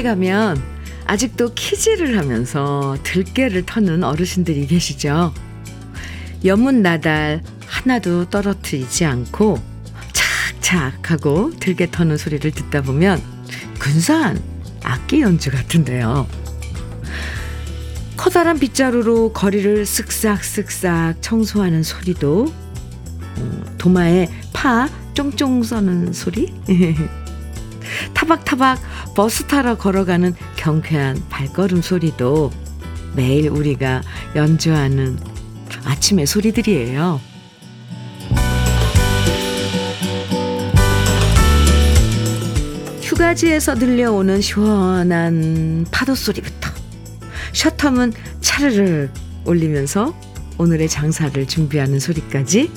시골에 가면 아직도 키질을 하면서 들깨를 터는 어르신들이 계시죠. 여문 나달 하나도 떨어뜨리지 않고 착착 하고 들깨 터는 소리를 듣다 보면 근사한 악기 연주 같은데요. 커다란 빗자루로 거리를 쓱싹쓱싹 청소하는 소리도 음, 도마에 파 쫑쫑 써는 소리 타박타박 버스 타러 걸어가는 경쾌한 발걸음 소리도 매일 우리가 연주하는 아침의 소리들이에요. 휴가지에서 들려오는 시원한 파도 소리부터 셔터문 차르르 올리면서 오늘의 장사를 준비하는 소리까지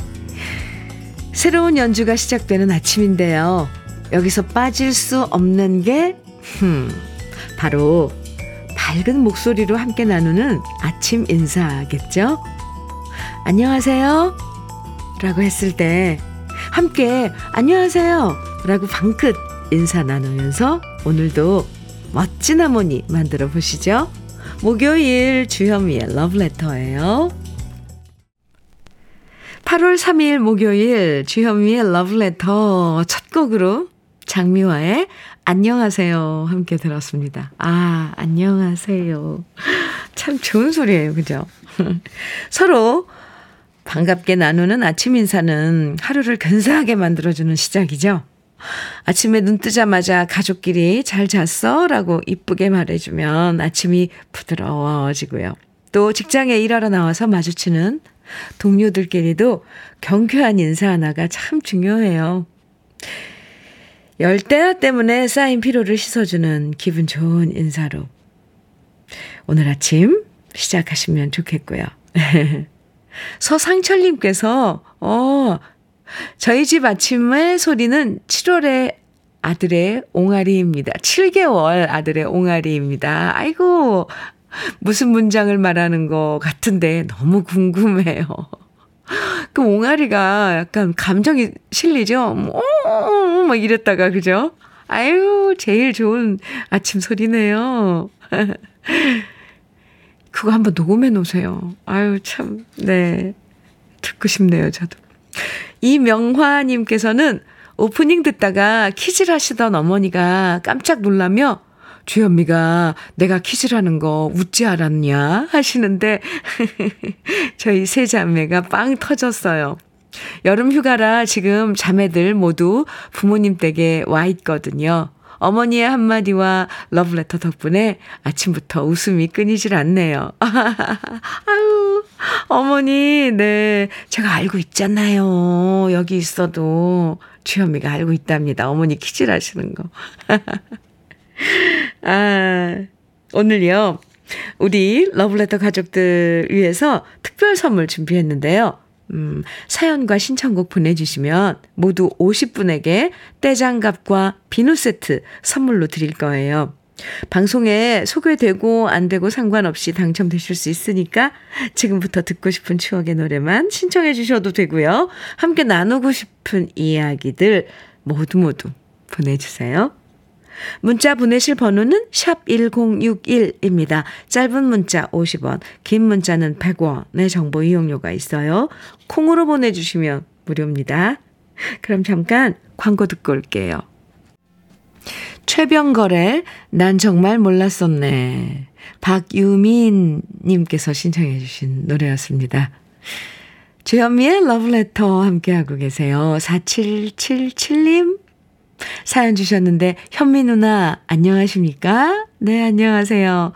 새로운 연주가 시작되는 아침인데요. 여기서 빠질 수 없는 게 흠, 바로 밝은 목소리로 함께 나누는 아침 인사겠죠? 안녕하세요. 라고 했을 때 함께 안녕하세요. 라고 방긋 인사 나누면서 오늘도 멋진 하모니 만들어 보시죠. 목요일 주현미의 러브레터예요. 8월 3일 목요일 주현미의 러브레터 첫 곡으로 장미화의 안녕하세요 함께 들었습니다. 아 안녕하세요. 참 좋은 소리예요. 그죠? 서로 반갑게 나누는 아침 인사는 하루를 근사하게 만들어주는 시작이죠. 아침에 눈 뜨자마자 가족끼리 잘 잤어? 라고 이쁘게 말해주면 아침이 부드러워지고요. 또 직장에 일하러 나와서 마주치는 동료들끼리도 경쾌한 인사 하나가 참 중요해요. 열대야 때문에 쌓인 피로를 씻어주는 기분 좋은 인사로 오늘 아침 시작하시면 좋겠고요. 서상철님께서, 어, 저희 집 아침의 소리는 7월의 아들의 옹알이입니다. 7개월 아들의 옹알이입니다. 아이고, 무슨 문장을 말하는 것 같은데 너무 궁금해요. 그 옹알이가 약간 감정이 실리죠? 뭐, 막 이랬다가, 그죠? 아유, 제일 좋은 아침 소리네요. 그거 한번 녹음해 놓으세요. 아유, 참, 네. 듣고 싶네요, 저도. 이명화님께서는 오프닝 듣다가 퀴즈를 하시던 어머니가 깜짝 놀라며 주현미가 내가 퀴즈를 하는 거 웃지 않았냐 하시는데 저희 세 자매가 빵 터졌어요. 여름 휴가라 지금 자매들 모두 부모님 댁에 와 있거든요. 어머니의 한마디와 러브레터 덕분에 아침부터 웃음이 끊이질 않네요. 아유, 어머니, 네. 제가 알고 있잖아요. 여기 있어도 주현미가 알고 있답니다. 어머니 퀴즈 하시는 거. 아, 오늘요. 우리 러브레터 가족들 위해서 특별 선물 준비했는데요. 음, 사연과 신청곡 보내주시면 모두 50분에게 떼장갑과 비누 세트 선물로 드릴 거예요. 방송에 소개되고 안 되고 상관없이 당첨되실 수 있으니까 지금부터 듣고 싶은 추억의 노래만 신청해 주셔도 되고요. 함께 나누고 싶은 이야기들 모두 모두 보내주세요. 문자 보내실 번호는 샵 1061입니다. 짧은 문자 50원, 긴 문자는 100원의 정보 이용료가 있어요. 콩으로 보내주시면 무료입니다. 그럼 잠깐 광고 듣고 올게요. 최병걸의 난 정말 몰랐었네. 박유민님께서 신청해 주신 노래였습니다. 주현미의 러브레터 함께하고 계세요. 4777님 사연 주셨는데, 현미 누나, 안녕하십니까? 네, 안녕하세요.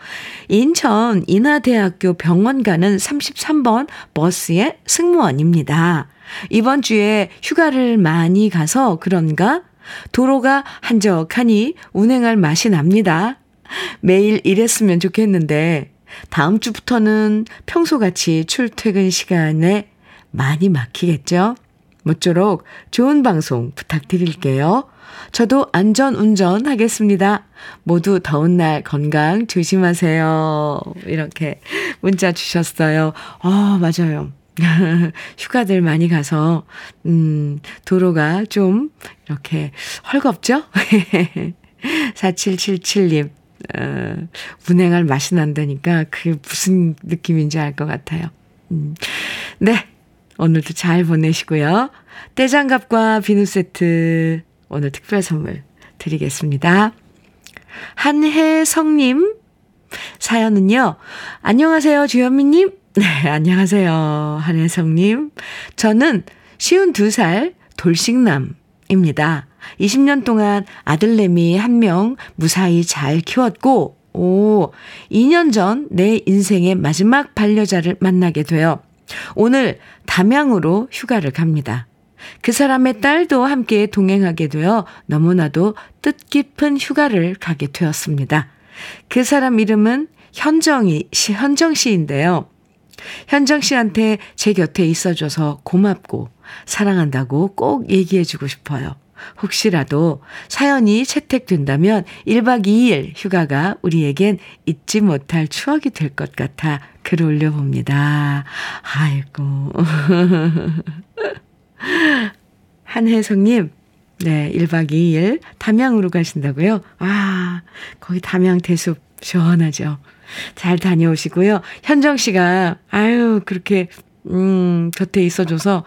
인천 인하대학교 병원 가는 33번 버스의 승무원입니다. 이번 주에 휴가를 많이 가서 그런가? 도로가 한적하니 운행할 맛이 납니다. 매일 이랬으면 좋겠는데, 다음 주부터는 평소같이 출퇴근 시간에 많이 막히겠죠? 모쪼록 좋은 방송 부탁드릴게요. 저도 안전 운전하겠습니다. 모두 더운 날 건강 조심하세요. 이렇게 문자 주셨어요. 어, 맞아요. 휴가들 많이 가서, 음, 도로가 좀 이렇게 헐겁죠? 4777님, 어, 운행할 맛이 난다니까 그게 무슨 느낌인지 알 것 같아요. 음. 네. 오늘도 잘 보내시고요. 떼장갑과 비누 세트 오늘 특별 선물 드리겠습니다. 한혜성님 사연은요. 안녕하세요, 주현미님. 네, 안녕하세요, 한혜성님. 저는 쉬운 두살 돌싱남입니다. 20년 동안 아들내미 한 명 무사히 잘 키웠고, 오, 2년 전 내 인생의 마지막 반려자를 만나게 되어 오늘 담양으로 휴가를 갑니다. 그 사람의 딸도 함께 동행하게 되어 너무나도 뜻깊은 휴가를 가게 되었습니다. 그 사람 이름은 현정이, 현정 씨인데요. 현정 씨한테 제 곁에 있어줘서 고맙고 사랑한다고 꼭 얘기해주고 싶어요. 혹시라도 사연이 채택된다면 1박 2일 휴가가 우리에겐 잊지 못할 추억이 될 것 같아 글 올려봅니다. 아이고. 한혜성님, 네, 1박 2일 담양으로 가신다고요? 아, 거기 담양 대숲 시원하죠. 잘 다녀오시고요. 현정 씨가, 아유, 그렇게, 음, 곁에 있어줘서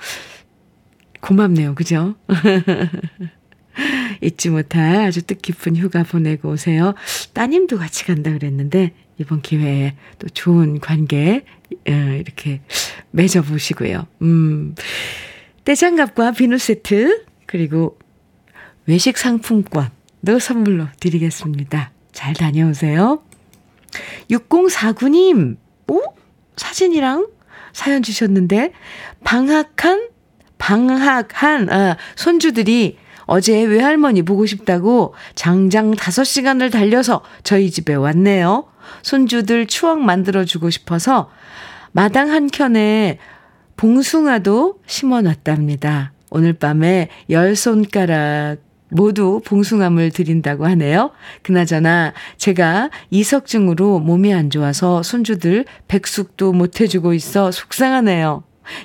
고맙네요. 그죠? 잊지 못할 아주 뜻깊은 휴가 보내고 오세요. 따님도 같이 간다 그랬는데, 이번 기회에 또 좋은 관계, 어, 이렇게 맺어보시고요. 음, 떼장갑과 비누 세트, 그리고 외식 상품권도 선물로 드리겠습니다. 잘 다녀오세요. 6049님, 오? 사진이랑 사연 주셨는데, 방학한, 방학한, 아, 손주들이 어제 외할머니 보고 싶다고 장장 5시간을 달려서 저희 집에 왔네요. 손주들 추억 만들어주고 싶어서 마당 한켠에 봉숭아도 심어 놨답니다. 오늘 밤에 열 손가락 모두 봉숭아물 드린다고 하네요. 그나저나 제가 이석증으로 몸이 안 좋아서 손주들 백숙도 못 해주고 있어 속상하네요.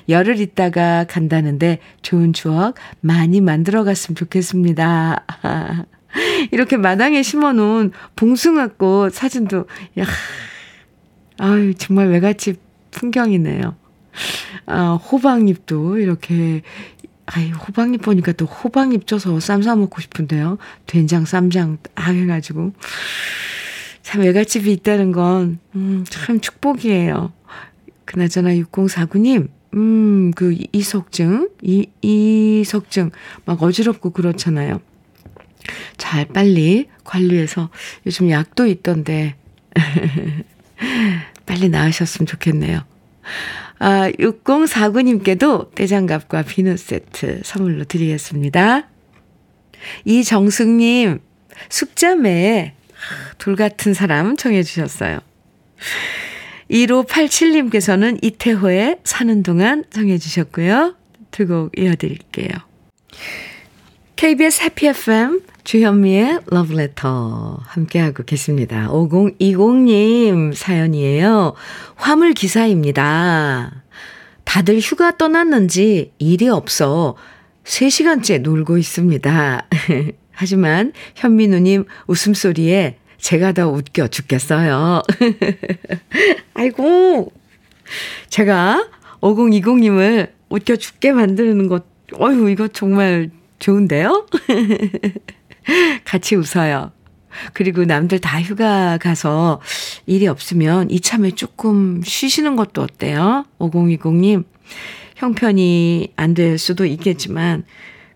열흘 있다가 간다는데 좋은 추억 많이 만들어 갔으면 좋겠습니다. 이렇게 마당에 심어 놓은 봉숭아꽃 사진도, 야, 아유, 정말 외갓집 풍경이네요. 아, 호박잎도 이렇게, 아이, 호박잎 보니까 또 호박잎 쪄서 쌈 싸 먹고 싶은데요. 된장, 쌈장 딱 해가지고. 참 외갓집이 있다는 건, 음, 참 축복이에요. 그나저나 6049님, 음, 그 이석증, 이, 이석증, 막 어지럽고 그렇잖아요. 잘 빨리 관리해서 요즘 약도 있던데 빨리 나으셨으면 좋겠네요. 아, 6049님께도 떼장갑과 비누 세트 선물로 드리겠습니다. 이정숙님, 숙자매의 돌 같은 사람 청해 주셨어요. 1587님께서는 이태호의 사는 동안 청해 주셨고요. 두 곡 이어드릴게요. KBS 해피 FM 주현미의 러브레터 함께하고 계십니다. 5020님 사연이에요. 화물 기사입니다. 다들 휴가 떠났는지 일이 없어 3시간째 놀고 있습니다. 하지만 현미 누님 웃음소리에 제가 더 웃겨 죽겠어요. 아이고, 제가 5020님을 웃겨 죽게 만드는 것, 어휴, 이거 정말 좋은데요? 같이 웃어요. 그리고 남들 다 휴가 가서 일이 없으면 이참에 조금 쉬시는 것도 어때요? 5020님, 형편이 안 될 수도 있겠지만,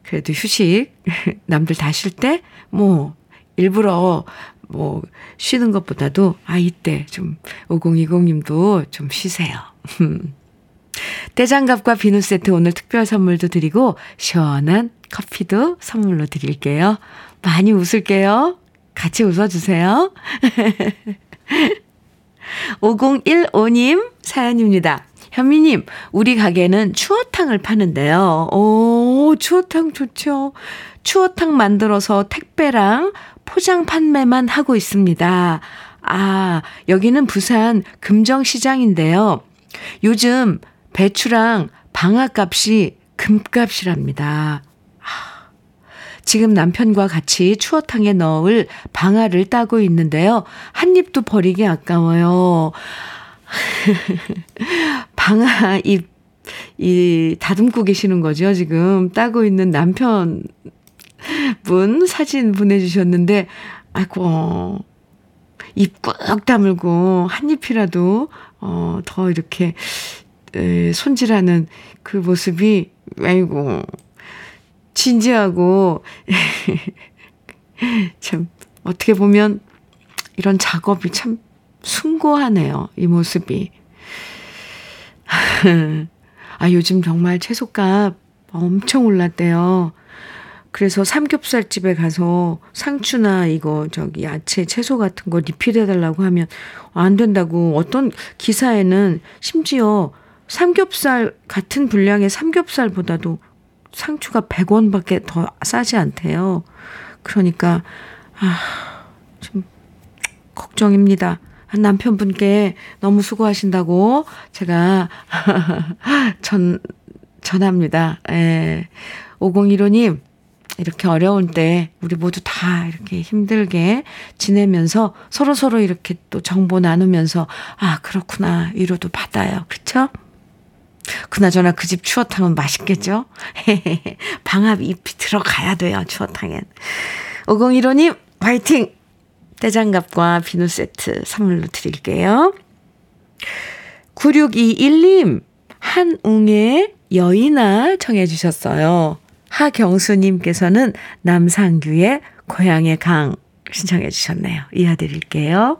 그래도 휴식, 남들 다 쉴 때, 뭐, 일부러 뭐, 쉬는 것보다도, 아, 이때 좀, 5020님도 좀 쉬세요. 떼장갑과 비누 세트 오늘 특별 선물도 드리고, 시원한 커피도 선물로 드릴게요. 많이 웃을게요. 같이 웃어주세요. 5015님 사연입니다. 현미님, 우리 가게는 추어탕을 파는데요. 오, 추어탕 좋죠. 추어탕 만들어서 택배랑 포장 판매만 하고 있습니다. 아, 여기는 부산 금정시장인데요. 요즘 배추랑 방앗값이 금값이랍니다. 지금 남편과 같이 추어탕에 넣을 방아를 따고 있는데요. 한 입도 버리기 아까워요. 방아 잎, 이, 다듬고 계시는 거죠, 지금. 따고 있는 남편 분 사진 보내주셨는데, 아이고, 입 꾹 다물고 한 입이라도, 어, 더 이렇게, 에, 손질하는 그 모습이, 아이고, 진지하고, 참, 어떻게 보면 이런 작업이 참 숭고하네요. 이 모습이. 아, 요즘 정말 채소값 엄청 올랐대요. 그래서 삼겹살 집에 가서 상추나 이거 저기 야채, 채소 같은 거 리필해 달라고 하면 안 된다고 어떤 기사에는 심지어 삼겹살 같은 분량의 삼겹살보다도 상추가 100원밖에 더 싸지 않대요. 그러니까 아, 좀 걱정입니다. 남편분께 너무 수고하신다고 제가 전 전합니다. 예. 5015님 이렇게 어려운 때 우리 모두 다 이렇게 힘들게 지내면서 서로 서로 이렇게 또 정보 나누면서 아 그렇구나 위로도 받아요. 그렇죠? 그나저나 그 집 추어탕은 맛있겠죠? 방합 잎이 들어가야 돼요, 추어탕엔. 5015님, 화이팅! 떼장갑과 비누 세트 선물로 드릴게요. 9621님, 한웅의 여인아 청해 주셨어요. 하경수님께서는 남상규의 고향의 강 신청해 주셨네요. 이어드릴게요.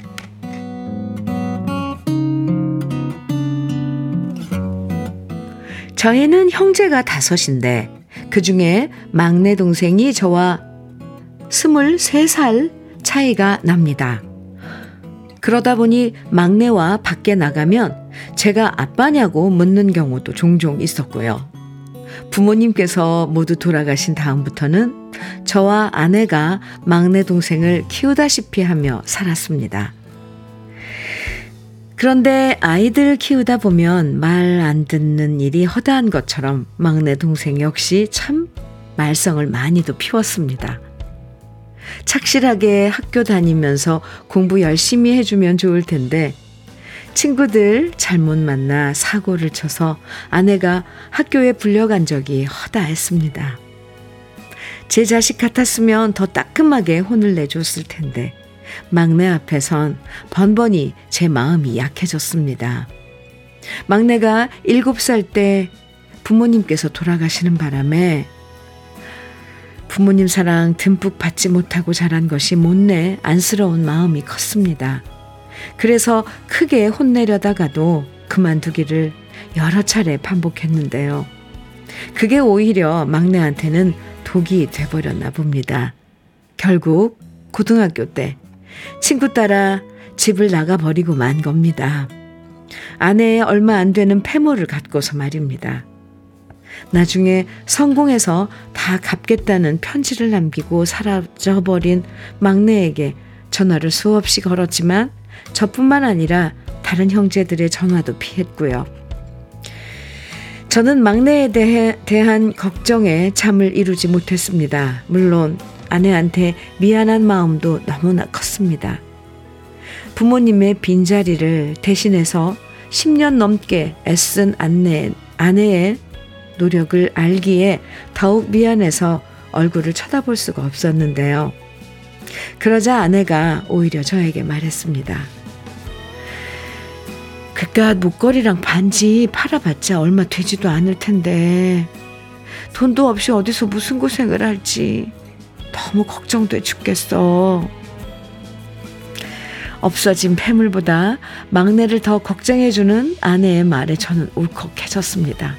저희는 형제가 다섯인데 그 중에 막내 동생이 저와 23살 차이가 납니다. 그러다 보니 막내와 밖에 나가면 제가 아빠냐고 묻는 경우도 종종 있었고요. 부모님께서 모두 돌아가신 다음부터는 저와 아내가 막내 동생을 키우다시피 하며 살았습니다. 그런데 아이들 키우다 보면 말 안 듣는 일이 허다한 것처럼 막내 동생 역시 참 말썽을 많이도 피웠습니다. 착실하게 학교 다니면서 공부 열심히 해주면 좋을 텐데 친구들 잘못 만나 사고를 쳐서 아내가 학교에 불려간 적이 허다했습니다. 제 자식 같았으면 더 따끔하게 혼을 내줬을 텐데 막내 앞에선 번번이 제 마음이 약해졌습니다. 막내가 7살 때 부모님께서 돌아가시는 바람에 부모님 사랑 듬뿍 받지 못하고 자란 것이 못내 안쓰러운 마음이 컸습니다. 그래서 크게 혼내려다가도 그만두기를 여러 차례 반복했는데요. 그게 오히려 막내한테는 독이 돼버렸나 봅니다. 결국 고등학교 때 친구 따라 집을 나가버리고 만 겁니다. 아내의 얼마 안 되는 패모를 갖고서 말입니다. 나중에 성공해서 다 갚겠다는 편지를 남기고 사라져버린 막내에게 전화를 수없이 걸었지만 저뿐만 아니라 다른 형제들의 전화도 피했고요. 저는 막내에 대해, 대한 걱정에 잠을 이루지 못했습니다. 물론 아내한테 미안한 마음도 너무나 컸습니다. 부모님의 빈자리를 대신해서 10년 넘게 애쓴 아내, 아내의 노력을 알기에 더욱 미안해서 얼굴을 쳐다볼 수가 없었는데요. 그러자 아내가 오히려 저에게 말했습니다. 그깟 목걸이랑 반지 팔아봤자 얼마 되지도 않을 텐데 돈도 없이 어디서 무슨 고생을 할지 너무 걱정돼 죽겠어. 없어진 폐물보다 막내를 더 걱정해주는 아내의 말에 저는 울컥해졌습니다.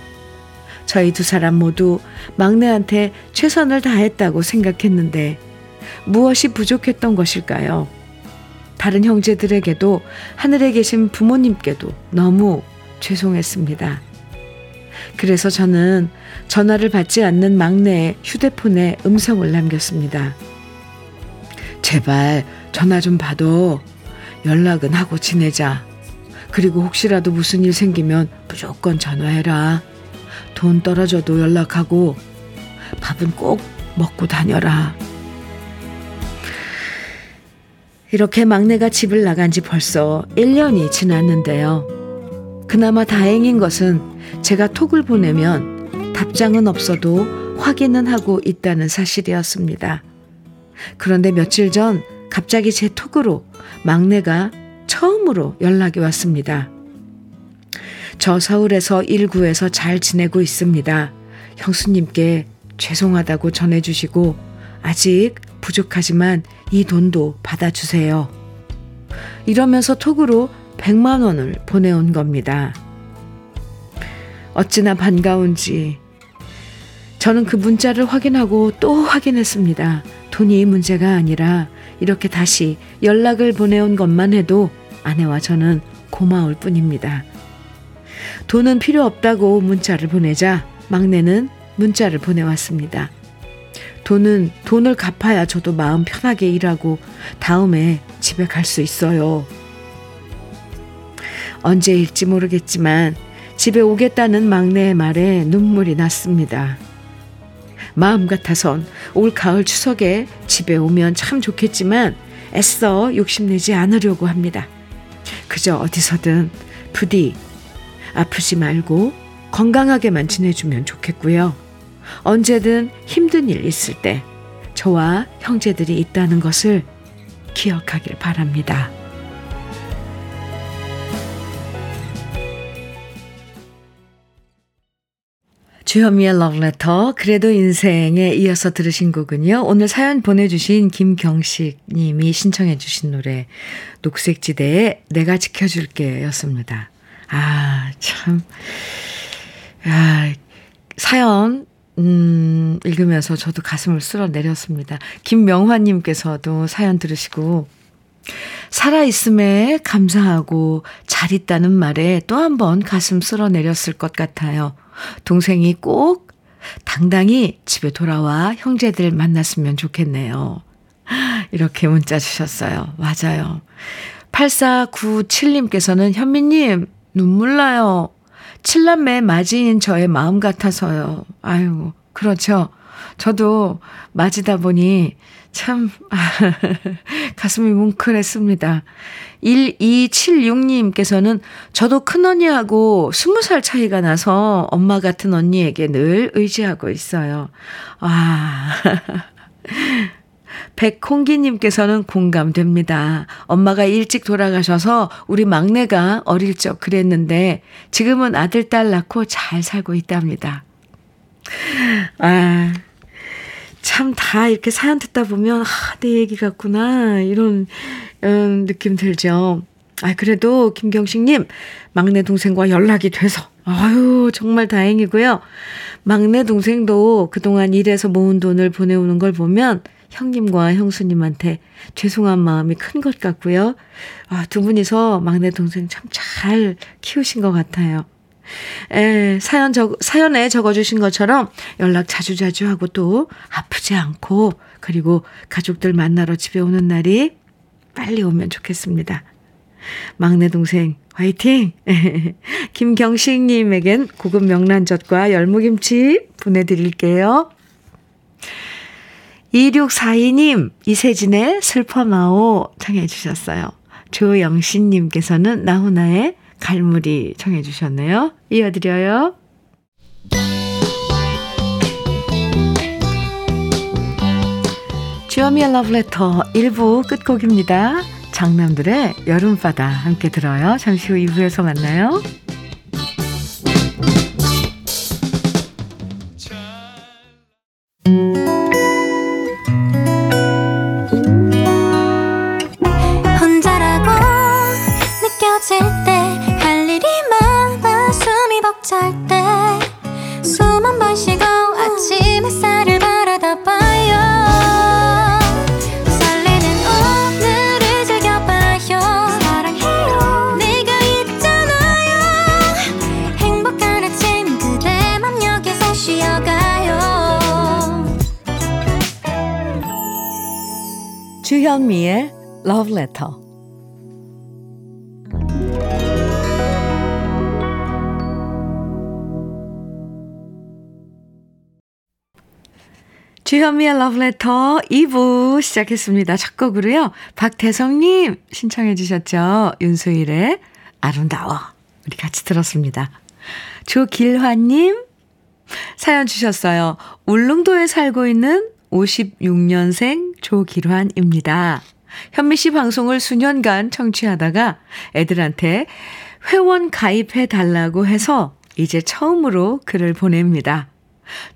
저희 두 사람 모두 막내한테 최선을 다했다고 생각했는데 무엇이 부족했던 것일까요? 다른 형제들에게도 하늘에 계신 부모님께도 너무 죄송했습니다. 그래서 저는 전화를 받지 않는 막내의 휴대폰에 음성을 남겼습니다. 제발 전화 좀 받아. 연락은 하고 지내자. 그리고 혹시라도 무슨 일 생기면 무조건 전화해라. 돈 떨어져도 연락하고 밥은 꼭 먹고 다녀라. 이렇게 막내가 집을 나간 지 벌써 1년이 지났는데요. 그나마 다행인 것은 제가 톡을 보내면 답장은 없어도 확인은 하고 있다는 사실이었습니다. 그런데 며칠 전 갑자기 제 톡으로 막내가 처음으로 연락이 왔습니다. 저 서울에서 1구에서 잘 지내고 있습니다. 형수님께 죄송하다고 전해주시고 아직 부족하지만 이 돈도 받아주세요. 이러면서 톡으로 100만 원을 보내온 겁니다. 어찌나 반가운지 저는 그 문자를 확인하고 또 확인했습니다. 돈이 문제가 아니라 이렇게 다시 연락을 보내온 것만 해도 아내와 저는 고마울 뿐입니다. 돈은 필요 없다고 문자를 보내자 막내는 문자를 보내왔습니다. 돈은 돈을 갚아야 저도 마음 편하게 일하고 다음에 집에 갈 수 있어요. 언제일지 모르겠지만 집에 오겠다는 막내의 말에 눈물이 났습니다. 마음 같아선 올 가을 추석에 집에 오면 참 좋겠지만 애써 욕심내지 않으려고 합니다. 그저 어디서든 부디 아프지 말고 건강하게만 지내주면 좋겠고요. 언제든 힘든 일 있을 때 저와 형제들이 있다는 것을 기억하길 바랍니다. 주현미의 러브레터 그래도 인생에 이어서 들으신 곡은요. 오늘 사연 보내주신 김경식 님이 신청해 주신 노래 녹색지대의 내가 지켜줄게 였습니다. 아 참. 아, 사연 음, 읽으면서 저도 가슴을 쓸어 내렸습니다. 김명환님께서도 사연 들으시고, 살아있음에 감사하고 잘 있다는 말에 또 한 번 가슴 쓸어 내렸을 것 같아요. 동생이 꼭 당당히 집에 돌아와 형제들 만났으면 좋겠네요. 이렇게 문자 주셨어요. 맞아요. 8497님께서는 현미님, 눈물 나요. 칠남매 맞이인 저의 마음 같아서요. 아유, 그렇죠. 저도 맞이다 보니 참, 가슴이 뭉클했습니다. 1276님께서는 저도 큰언니하고 20살 차이가 나서 엄마 같은 언니에게 늘 의지하고 있어요. 와. 백홍기님께서는 공감됩니다. 엄마가 일찍 돌아가셔서 우리 막내가 어릴 적 그랬는데 지금은 아들, 딸 낳고 잘 살고 있답니다. 아, 참 다 이렇게 사연 듣다 보면, 아, 내 얘기 같구나. 이런, 음, 느낌 들죠. 아, 그래도 김경식님, 막내 동생과 연락이 돼서, 아유, 정말 다행이고요. 막내 동생도 그동안 일해서 모은 돈을 보내오는 걸 보면 형님과 형수님한테 죄송한 마음이 큰 것 같고요. 아, 두 분이서 막내 동생 참 잘 키우신 것 같아요. 에, 사연 적, 사연에 적어주신 것처럼 연락 자주자주 하고 또 아프지 않고 그리고 가족들 만나러 집에 오는 날이 빨리 오면 좋겠습니다. 막내 동생 화이팅! 김경식님에겐 고급 명란젓과 열무김치 보내드릴게요. 2642님, 이세진의 슬퍼마오 청해 주셨어요. 조영신님께서는 나훈아의 갈무리 청해 주셨네요. 이어드려요. 주어미의 러브레터 1부 끝곡입니다. 장남들의 여름바다 함께 들어요. 잠시 후 2부에서 만나요. 주현미의 Love Letter. 주현미의 Love Letter 2부 시작했습니다. 첫 곡으로요. 박태성님 신청해 주셨죠. 윤수일의 아름다워. 우리 같이 들었습니다. 조길환님 사연 주셨어요. 울릉도에 살고 있는 56년생 조길환입니다. 현미 씨 방송을 수년간 청취하다가 애들한테 회원 가입해 달라고 해서 이제 처음으로 글을 보냅니다.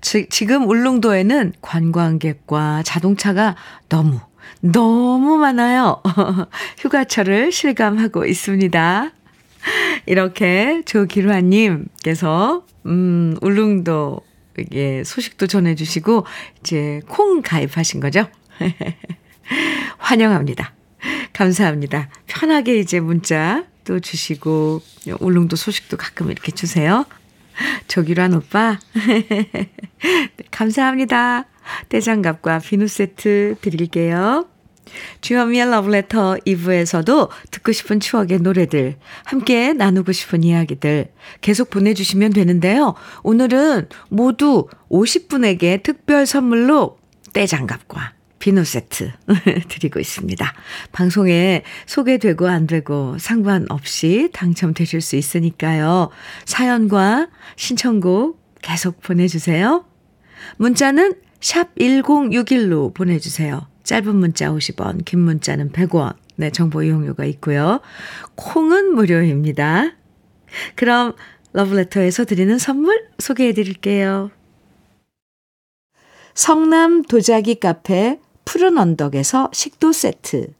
지, 지금 울릉도에는 관광객과 자동차가 너무, 너무 많아요. 휴가철을 실감하고 있습니다. 이렇게 조기루아님께서, 음, 울릉도, 예, 소식도 전해주시고, 이제 콩 가입하신 거죠? 환영합니다. 감사합니다. 편하게 이제 문자 또 주시고, 울릉도 소식도 가끔 이렇게 주세요. 조기란 오빠. 네, 감사합니다. 떼장갑과 비누 세트 드릴게요. 주현미의 러브레터 2부에서도 듣고 싶은 추억의 노래들, 함께 나누고 싶은 이야기들 계속 보내주시면 되는데요. 오늘은 모두 50분에게 특별 선물로 떼장갑과 비누 세트 드리고 있습니다. 방송에 소개되고 안 되고 상관없이 당첨되실 수 있으니까요. 사연과 신청곡 계속 보내주세요. 문자는 샵 1061로 보내주세요. 짧은 문자 50원, 긴 문자는 100원. 네, 정보 이용료가 있고요. 콩은 무료입니다. 그럼 러브레터에서 드리는 선물 소개해 드릴게요. 성남 도자기 카페 푸른 언덕에서 식도 세트,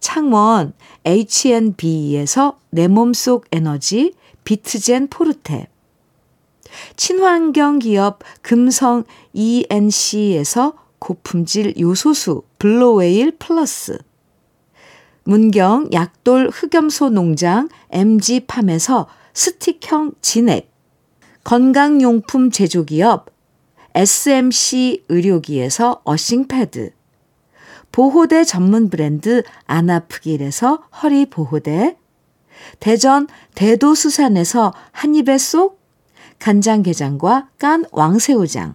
창원 H&B에서 내 몸속 에너지 비트젠 포르테, 친환경 기업 금성 ENC에서 고품질 요소수 블로웨일 플러스, 문경 약돌 흑염소 농장 MG팜에서 스틱형 진액, 건강용품 제조기업 SMC 의료기에서 어싱패드, 보호대 전문 브랜드 안아프길에서 허리 보호대, 대전 대도수산에서 한입에 쏙. 간장게장과 깐 왕새우장,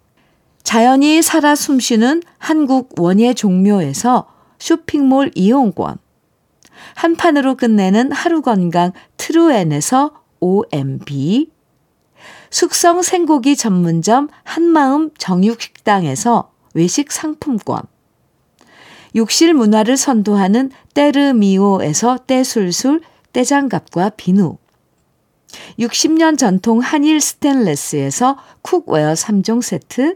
자연이 살아 숨쉬는 한국 원예 종묘에서 쇼핑몰 이용권. 한 판으로 끝내는 하루 건강 트루엔에서 OMB. 숙성 생고기 전문점 한마음 정육식당에서 외식 상품권. 욕실 문화를 선도하는 때르미오에서 때술술 때장갑과 비누 60년 전통 한일 스텐레스에서 cookware 3종 세트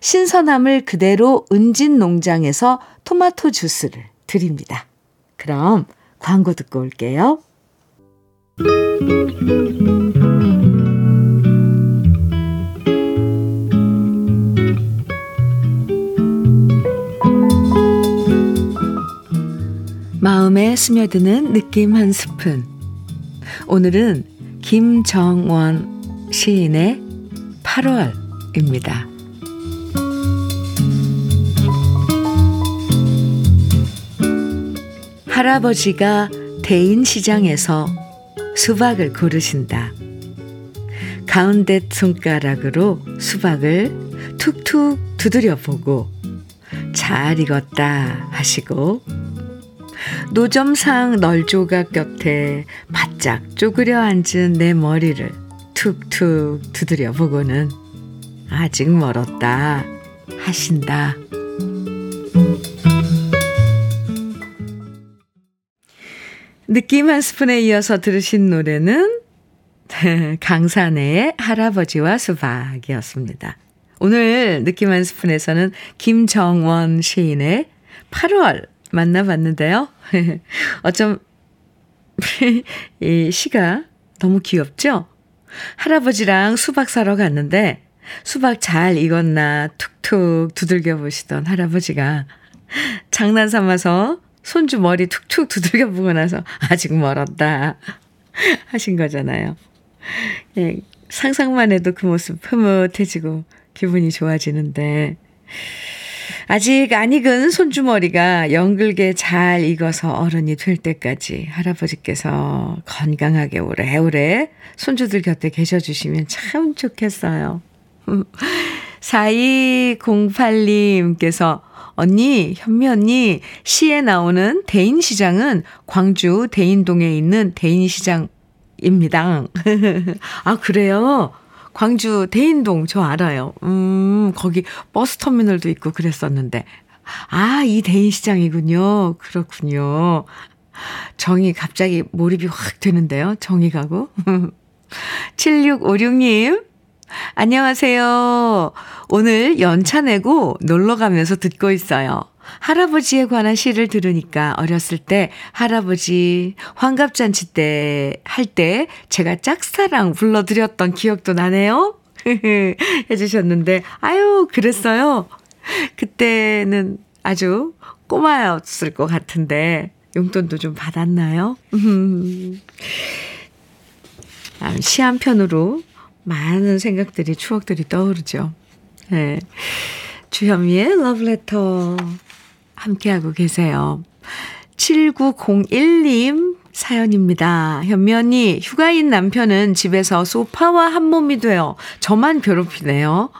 신선함을 그대로 은진 농장에서 토마토 주스를 드립니다. 그럼 광고 듣고 올게요. 마음에 스며드는 느낌 한 스푼. 오늘은 김정원 시인의 8월입니다. 할아버지가 대인시장에서 수박을 고르신다. 가운데 손가락으로 수박을 툭툭 두드려 보고 잘 익었다 하시고 노점상 널조각 곁에 바짝 쪼그려 앉은 내 머리를 툭툭 두드려 보고는 아직 멀었다 하신다. 느낌 한 스푼에 이어서 들으신 노래는 강산의 할아버지와 수박이었습니다. 오늘 느낌 한 스푼에서는 김정원 시인의 8월 만나봤는데요. 어쩜 이 시가 너무 귀엽죠? 할아버지랑 수박 사러 갔는데 수박 잘 익었나 툭툭 두들겨 보시던 할아버지가 장난 삼아서 손주 머리 툭툭 두들겨 보고 나서 아직 멀었다 하신 거잖아요. 예, 상상만 해도 그 모습 흐뭇해지고 기분이 좋아지는데 아직 안 익은 손주머리가 연글게 잘 익어서 어른이 될 때까지 할아버지께서 건강하게 오래오래 손주들 곁에 계셔 주시면 참 좋겠어요. 4208님께서 언니, 현미 언니, 시에 나오는 대인시장은 광주 대인동에 있는 대인시장입니다. 아, 그래요? 광주 대인동 저 알아요. 음, 거기 버스 터미널도 있고 그랬었는데. 아, 이 대인시장이군요. 그렇군요. 정이 갑자기 몰입이 확 되는데요. 정이 가고. 7656님, 안녕하세요. 오늘 연차 내고 놀러 가면서 듣고 있어요. 할아버지에 관한 시를 들으니까 어렸을 때 할아버지 환갑잔치 때, 할 때 제가 짝사랑 불러드렸던 기억도 나네요. 해주셨는데, 아유, 그랬어요. 그때는 아주 꼬마였을 것 같은데, 용돈도 좀 받았나요? 아, 시한 편으로 많은 생각들이, 추억들이 떠오르죠. 네. 주현미의 러브레터 함께하고 계세요. 7901님 사연입니다. 현미 언니, 휴가인 남편은 집에서 소파와 한 몸이 되어 저만 괴롭히네요.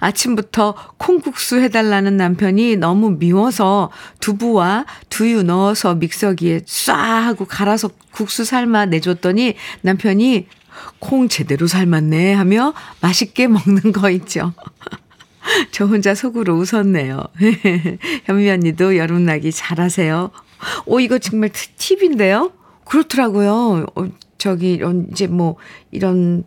아침부터 콩국수 해달라는 남편이 너무 미워서 두부와 두유 넣어서 믹서기에 쏴 하고 갈아서 국수 삶아 내줬더니 남편이 콩 제대로 삶았네 하며 맛있게 먹는 거 있죠. 저 혼자 속으로 웃었네요. 현미 언니도 여름나기 잘하세요. 오, 이거 정말 팁인데요? 그렇더라고요. 어, 저기, 이제 뭐, 이런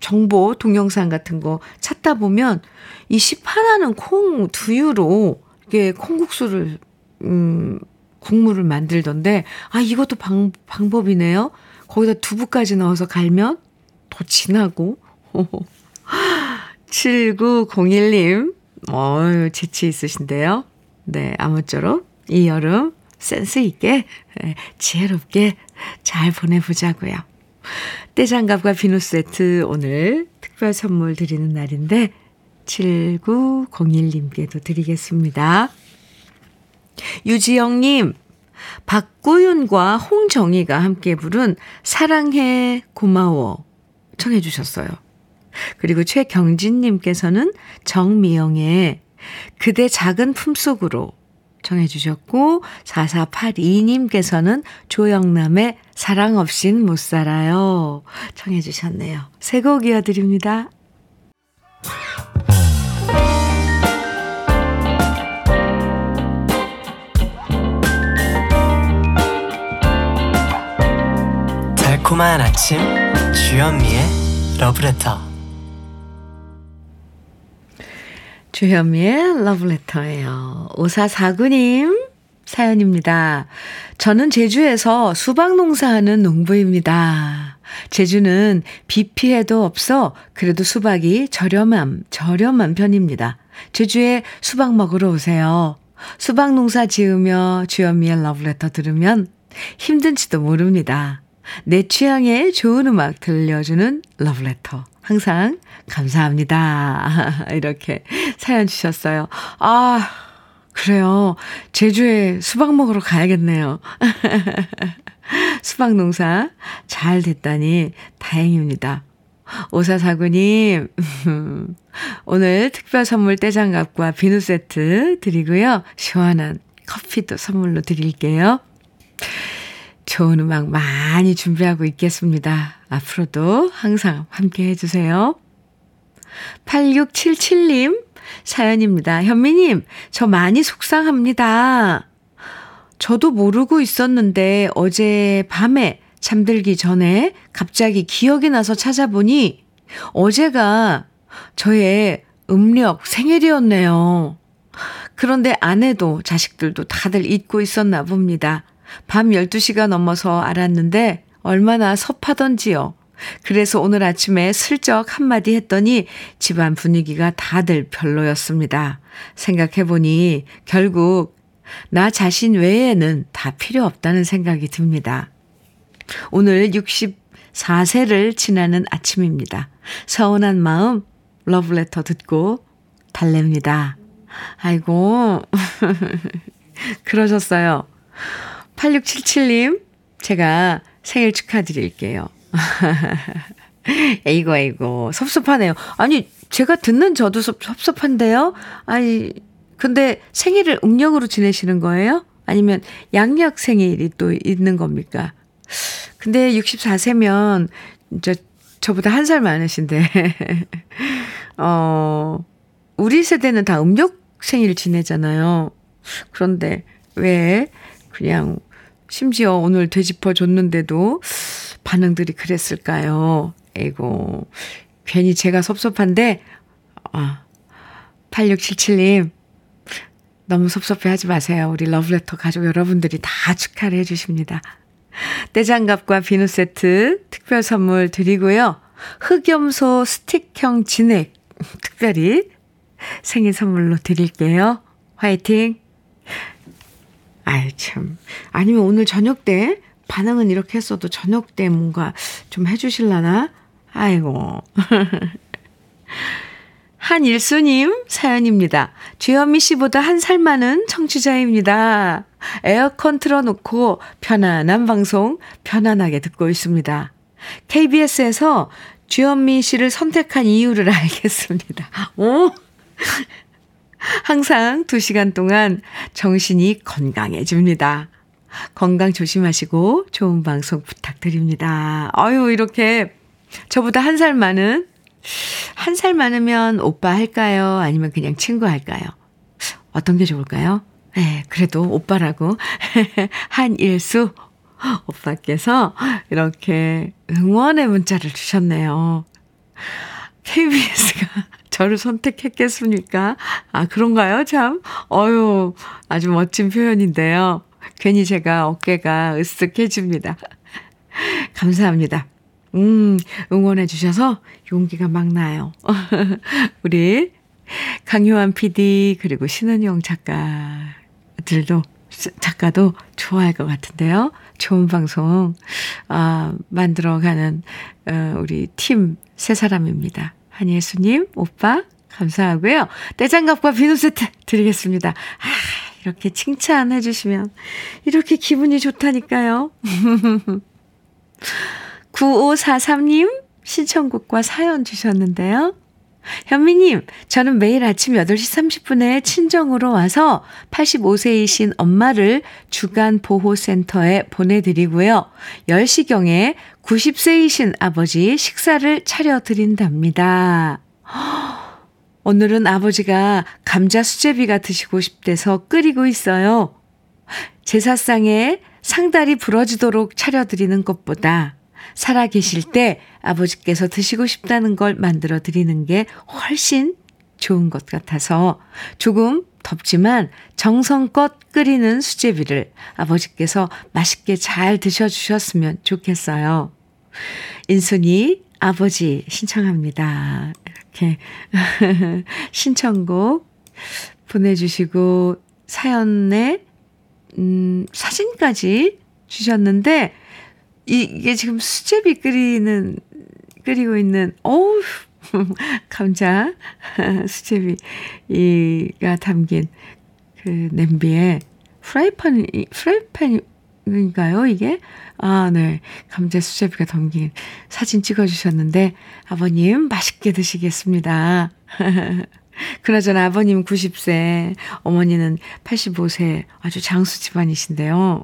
정보, 동영상 같은 거 찾다 보면 이 시판하는 콩 두유로 이게 콩국수를, 음, 국물을 만들던데, 아, 이것도 방, 방법이네요. 거기다 두부까지 넣어서 갈면 더 진하고. 7901님, 어유 재치 있으신데요. 네, 아무쪼록 이 여름 센스 있게, 네, 지혜롭게 잘 보내보자고요. 떼장갑과 비누 세트 오늘 특별 선물 드리는 날인데 7901님께도 드리겠습니다. 유지영님, 박구윤과 홍정희가 함께 부른 사랑해 고마워 청해 주셨어요. 그리고 최경진님께서는 정미영의 그대 작은 품속으로 청해 주셨고 4482님께서는 조영남의 사랑 없인 못 살아요 청해 주셨네요. 새곡 이어드립니다. 달콤한 아침 주현미의 러브레터 주현미의 러브레터예요. 5449님 사연입니다. 저는 제주에서 수박 농사하는 농부입니다. 제주는 비 피해도 없어 그래도 수박이 저렴함, 저렴한 편입니다. 제주에 수박 먹으러 오세요. 수박 농사 지으며 주현미의 러브레터 들으면 힘든지도 모릅니다. 내 취향에 좋은 음악 들려주는 러브레터. 항상 감사합니다. 이렇게 사연 주셨어요. 아, 그래요. 제주에 수박 먹으러 가야겠네요. 수박 농사 잘 됐다니 다행입니다. 오사사구님, 오늘 특별 선물 떼장갑과 비누 세트 드리고요. 시원한 커피도 선물로 드릴게요. 좋은 음악 많이 준비하고 있겠습니다. 앞으로도 항상 함께 해주세요. 8677님 사연입니다. 현미님, 저 많이 속상합니다. 저도 모르고 있었는데 어제 밤에 잠들기 전에 갑자기 기억이 나서 찾아보니 어제가 저의 음력 생일이었네요. 그런데 아내도 자식들도 다들 잊고 있었나 봅니다. 밤 12시가 넘어서 알았는데 얼마나 섭하던지요. 그래서 오늘 아침에 슬쩍 한마디 했더니 집안 분위기가 다들 별로였습니다. 생각해보니 결국 나 자신 외에는 다 필요 없다는 생각이 듭니다. 오늘 64세를 지나는 아침입니다. 서운한 마음 러브레터 듣고 달랩니다. 아이고, 그러셨어요. 8677님, 제가 생일 축하드릴게요. 에이고, 에이고, 섭섭하네요. 아니, 제가 듣는 저도 섭, 섭섭한데요? 아니, 근데 생일을 음력으로 지내시는 거예요? 아니면 양력 생일이 또 있는 겁니까? 근데 64세면, 저, 저보다 한 살 많으신데, 어, 우리 세대는 다 음력 생일 지내잖아요. 그런데 왜 그냥 심지어 오늘 되짚어 줬는데도 반응들이 그랬을까요? 에고 괜히 제가 섭섭한데, 아, 8677님, 너무 섭섭해 하지 마세요. 우리 러브레터 가족 여러분들이 다 축하를 해주십니다. 떼장갑과 비누 세트 특별 선물 드리고요. 흑염소 스틱형 진액 특별히 생일 선물로 드릴게요. 화이팅! 아이, 참. 아니면 오늘 저녁 때 반응은 이렇게 했어도 저녁 때 뭔가 좀 해주실라나? 아이고. 한일수님 사연입니다. 주현미 씨보다 한 살 많은 청취자입니다. 에어컨 틀어놓고 편안한 방송 편안하게 듣고 있습니다. KBS에서 주현미 씨를 선택한 이유를 알겠습니다. 오! 항상 2시간 동안 정신이 건강해집니다. 건강 조심하시고 좋은 방송 부탁드립니다. 아유, 이렇게 저보다 한 살 많은, 한 살 많으면 오빠 할까요? 아니면 그냥 친구 할까요? 어떤 게 좋을까요? 네, 그래도 오빠라고. 한일수 오빠께서 이렇게 응원의 문자를 주셨네요. KBS가 저를 선택했겠습니까? 아, 그런가요? 참. 어유 아주 멋진 표현인데요. 괜히 제가 어깨가 으쓱해집니다. 감사합니다. 음, 응원해 주셔서 용기가 막 나요. 우리 강효한 PD 그리고 신은영 작가들도 작가도 좋아할 것 같은데요. 좋은 방송 아, 만들어가는 어, 우리 팀 세 사람입니다. 한예수님, 오빠 감사하고요. 떼장갑과 비누 세트 드리겠습니다. 아, 이렇게 칭찬해 주시면 이렇게 기분이 좋다니까요. 9543님 신청곡과 사연 주셨는데요. 현미님, 저는 매일 아침 8시 30분에 친정으로 와서 85세이신 엄마를 주간 보호센터에 보내드리고요. 10시경에 90세이신 아버지 식사를 차려드린답니다. 오늘은 아버지가 감자 수제비가 드시고 싶대서 끓이고 있어요. 제사상에 상다리 부러지도록 차려드리는 것보다 살아 계실 때 아버지께서 드시고 싶다는 걸 만들어 드리는 게 훨씬 좋은 것 같아서 조금 덥지만 정성껏 끓이는 수제비를 아버지께서 맛있게 잘 드셔주셨으면 좋겠어요. 인순이 아버지 신청합니다. 이렇게 신청곡 보내주시고 사연에, 음, 사진까지 주셨는데, 이, 이게 지금 수제비 끓이는, 끓이고 있는, 어우, 감자, 수제비가 담긴 그 냄비에 프라이팬, 프라이팬인가요, 이게? 아, 네. 감자 수제비가 담긴 사진 찍어주셨는데, 아버님, 맛있게 드시겠습니다. 그나저나 아버님 90세, 어머니는 85세, 아주 장수 집안이신데요.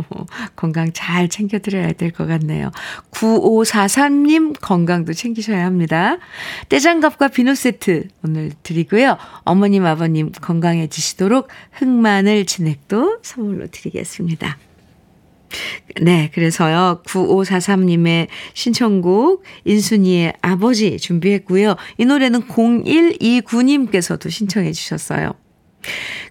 건강 잘 챙겨드려야 될 것 같네요. 9543님 건강도 챙기셔야 합니다. 떼장갑과 비누 세트 오늘 드리고요. 어머님, 아버님 건강해지시도록 흑마늘 진액도 선물로 드리겠습니다. 네, 그래서요, 9543님의 신청곡, 인순이의 아버지 준비했고요. 이 노래는 0129님께서도 신청해 주셨어요.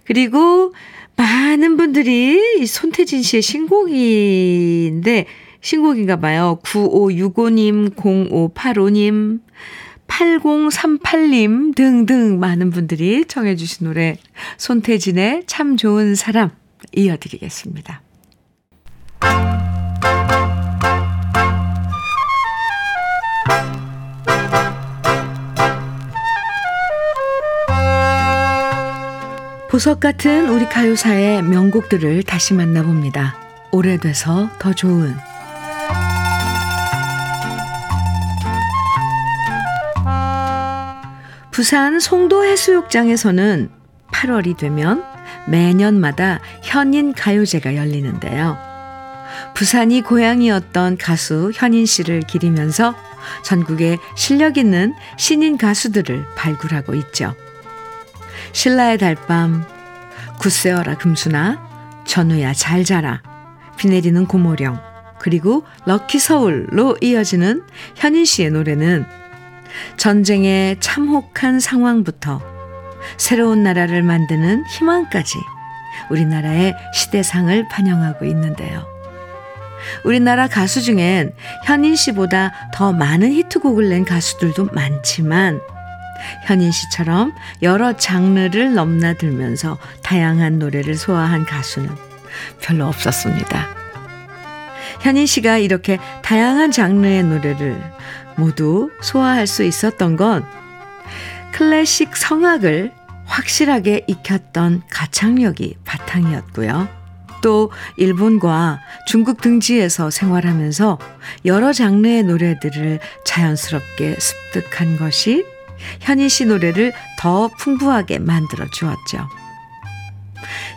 그리고 많은 분들이 손태진 씨의 신곡인데, 신곡인가 봐요. 9565님, 0585님, 8038님 등등 많은 분들이 청해 주신 노래, 손태진의 참 좋은 사람 이어드리겠습니다. 보석 같은 우리 가요사의 명곡들을 다시 만나봅니다. 오래돼서 더 좋은 부산 송도 해수욕장에서는 8월이 되면 매년마다 현인 가요제가 열리는데요. 부산이 고향이었던 가수 현인 씨를 기리면서 전국에 실력 있는 신인 가수들을 발굴하고 있죠. 신라의 달밤, 굳세어라 금수나, 전우야 잘 자라, 비 내리는 고모령, 그리고 럭키 서울로 이어지는 현인 씨의 노래는 전쟁의 참혹한 상황부터 새로운 나라를 만드는 희망까지 우리나라의 시대상을 반영하고 있는데요. 우리나라 가수 중엔 현인 씨보다 더 많은 히트곡을 낸 가수들도 많지만 현인 씨처럼 여러 장르를 넘나들면서 다양한 노래를 소화한 가수는 별로 없었습니다. 현인 씨가 이렇게 다양한 장르의 노래를 모두 소화할 수 있었던 건 클래식 성악을 확실하게 익혔던 가창력이 바탕이었고요. 또 일본과 중국 등지에서 생활하면서 여러 장르의 노래들을 자연스럽게 습득한 것이 현인 씨 노래를 더 풍부하게 만들어 주었죠.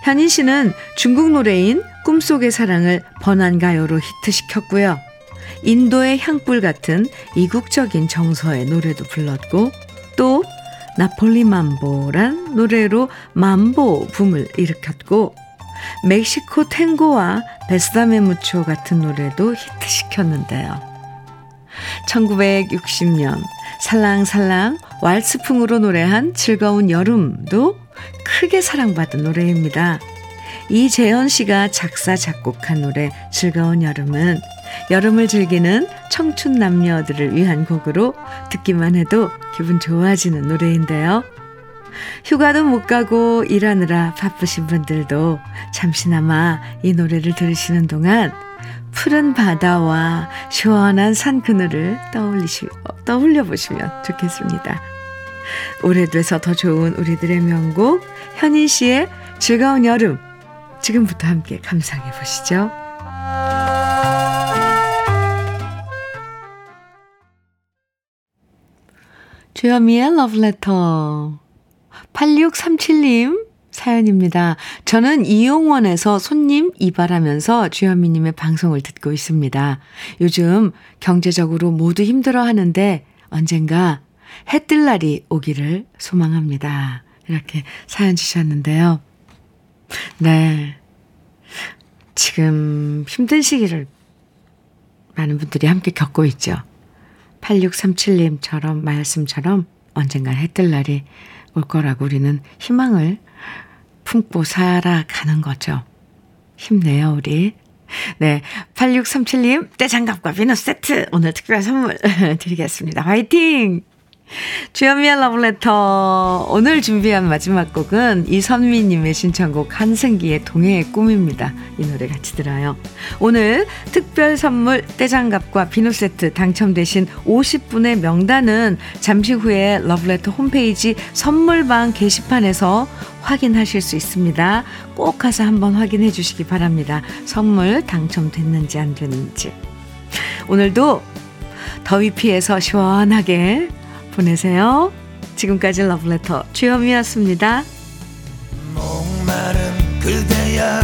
현인 씨는 중국 노래인 꿈속의 사랑을 번안가요로 히트시켰고요. 인도의 향불 같은 이국적인 정서의 노래도 불렀고 또 나폴리 맘보란 노래로 맘보 붐을 일으켰고 멕시코 탱고와 베스다메 무초 같은 노래도 히트시켰는데요. 1960년 살랑살랑 왈스풍으로 노래한 즐거운 여름도 크게 사랑받은 노래입니다. 이재현 씨가 작사, 작곡한 노래 즐거운 여름은 여름을 즐기는 청춘 남녀들을 위한 곡으로 듣기만 해도 기분 좋아지는 노래인데요. 휴가도 못 가고 일하느라 바쁘신 분들도 잠시나마 이 노래를 들으시는 동안 푸른 바다와 시원한 산 그늘을 떠올리시, 떠올려 보시면 좋겠습니다. 오래돼서 더 좋은 우리들의 명곡 현인 씨의 즐거운 여름 지금부터 함께 감상해 보시죠. 주여미의 러브레터 8637님 사연입니다. 저는 이용원에서 손님 이발하면서 주현미님의 방송을 듣고 있습니다. 요즘 경제적으로 모두 힘들어 하는데 언젠가 해 뜰 날이 오기를 소망합니다. 이렇게 사연 주셨는데요. 네. 지금 힘든 시기를 많은 분들이 함께 겪고 있죠. 8637님처럼 말씀처럼 언젠가 해 뜰 날이 올 거라고 우리는 희망을 품고 살아가는 거죠. 힘내요, 우리. 네. 8637님, 떼장갑과 비누 세트 오늘 특별 선물 드리겠습니다. 화이팅! 주현미의 러브레터. 오늘 준비한 마지막 곡은 이선미님의 신청곡 한승기의 동해의 꿈입니다. 이 노래 같이 들어요. 오늘 특별 선물 떼장갑과 비누 세트 당첨되신 50분의 명단은 잠시 후에 러브레터 홈페이지 선물방 게시판에서 확인하실 수 있습니다. 꼭 가서 한번 확인해 주시기 바랍니다. 선물 당첨됐는지 안 됐는지. 오늘도 더위 피해서 시원하게 보내세요. 지금까지 러브레터 주현미였습니다. 목마른 그대야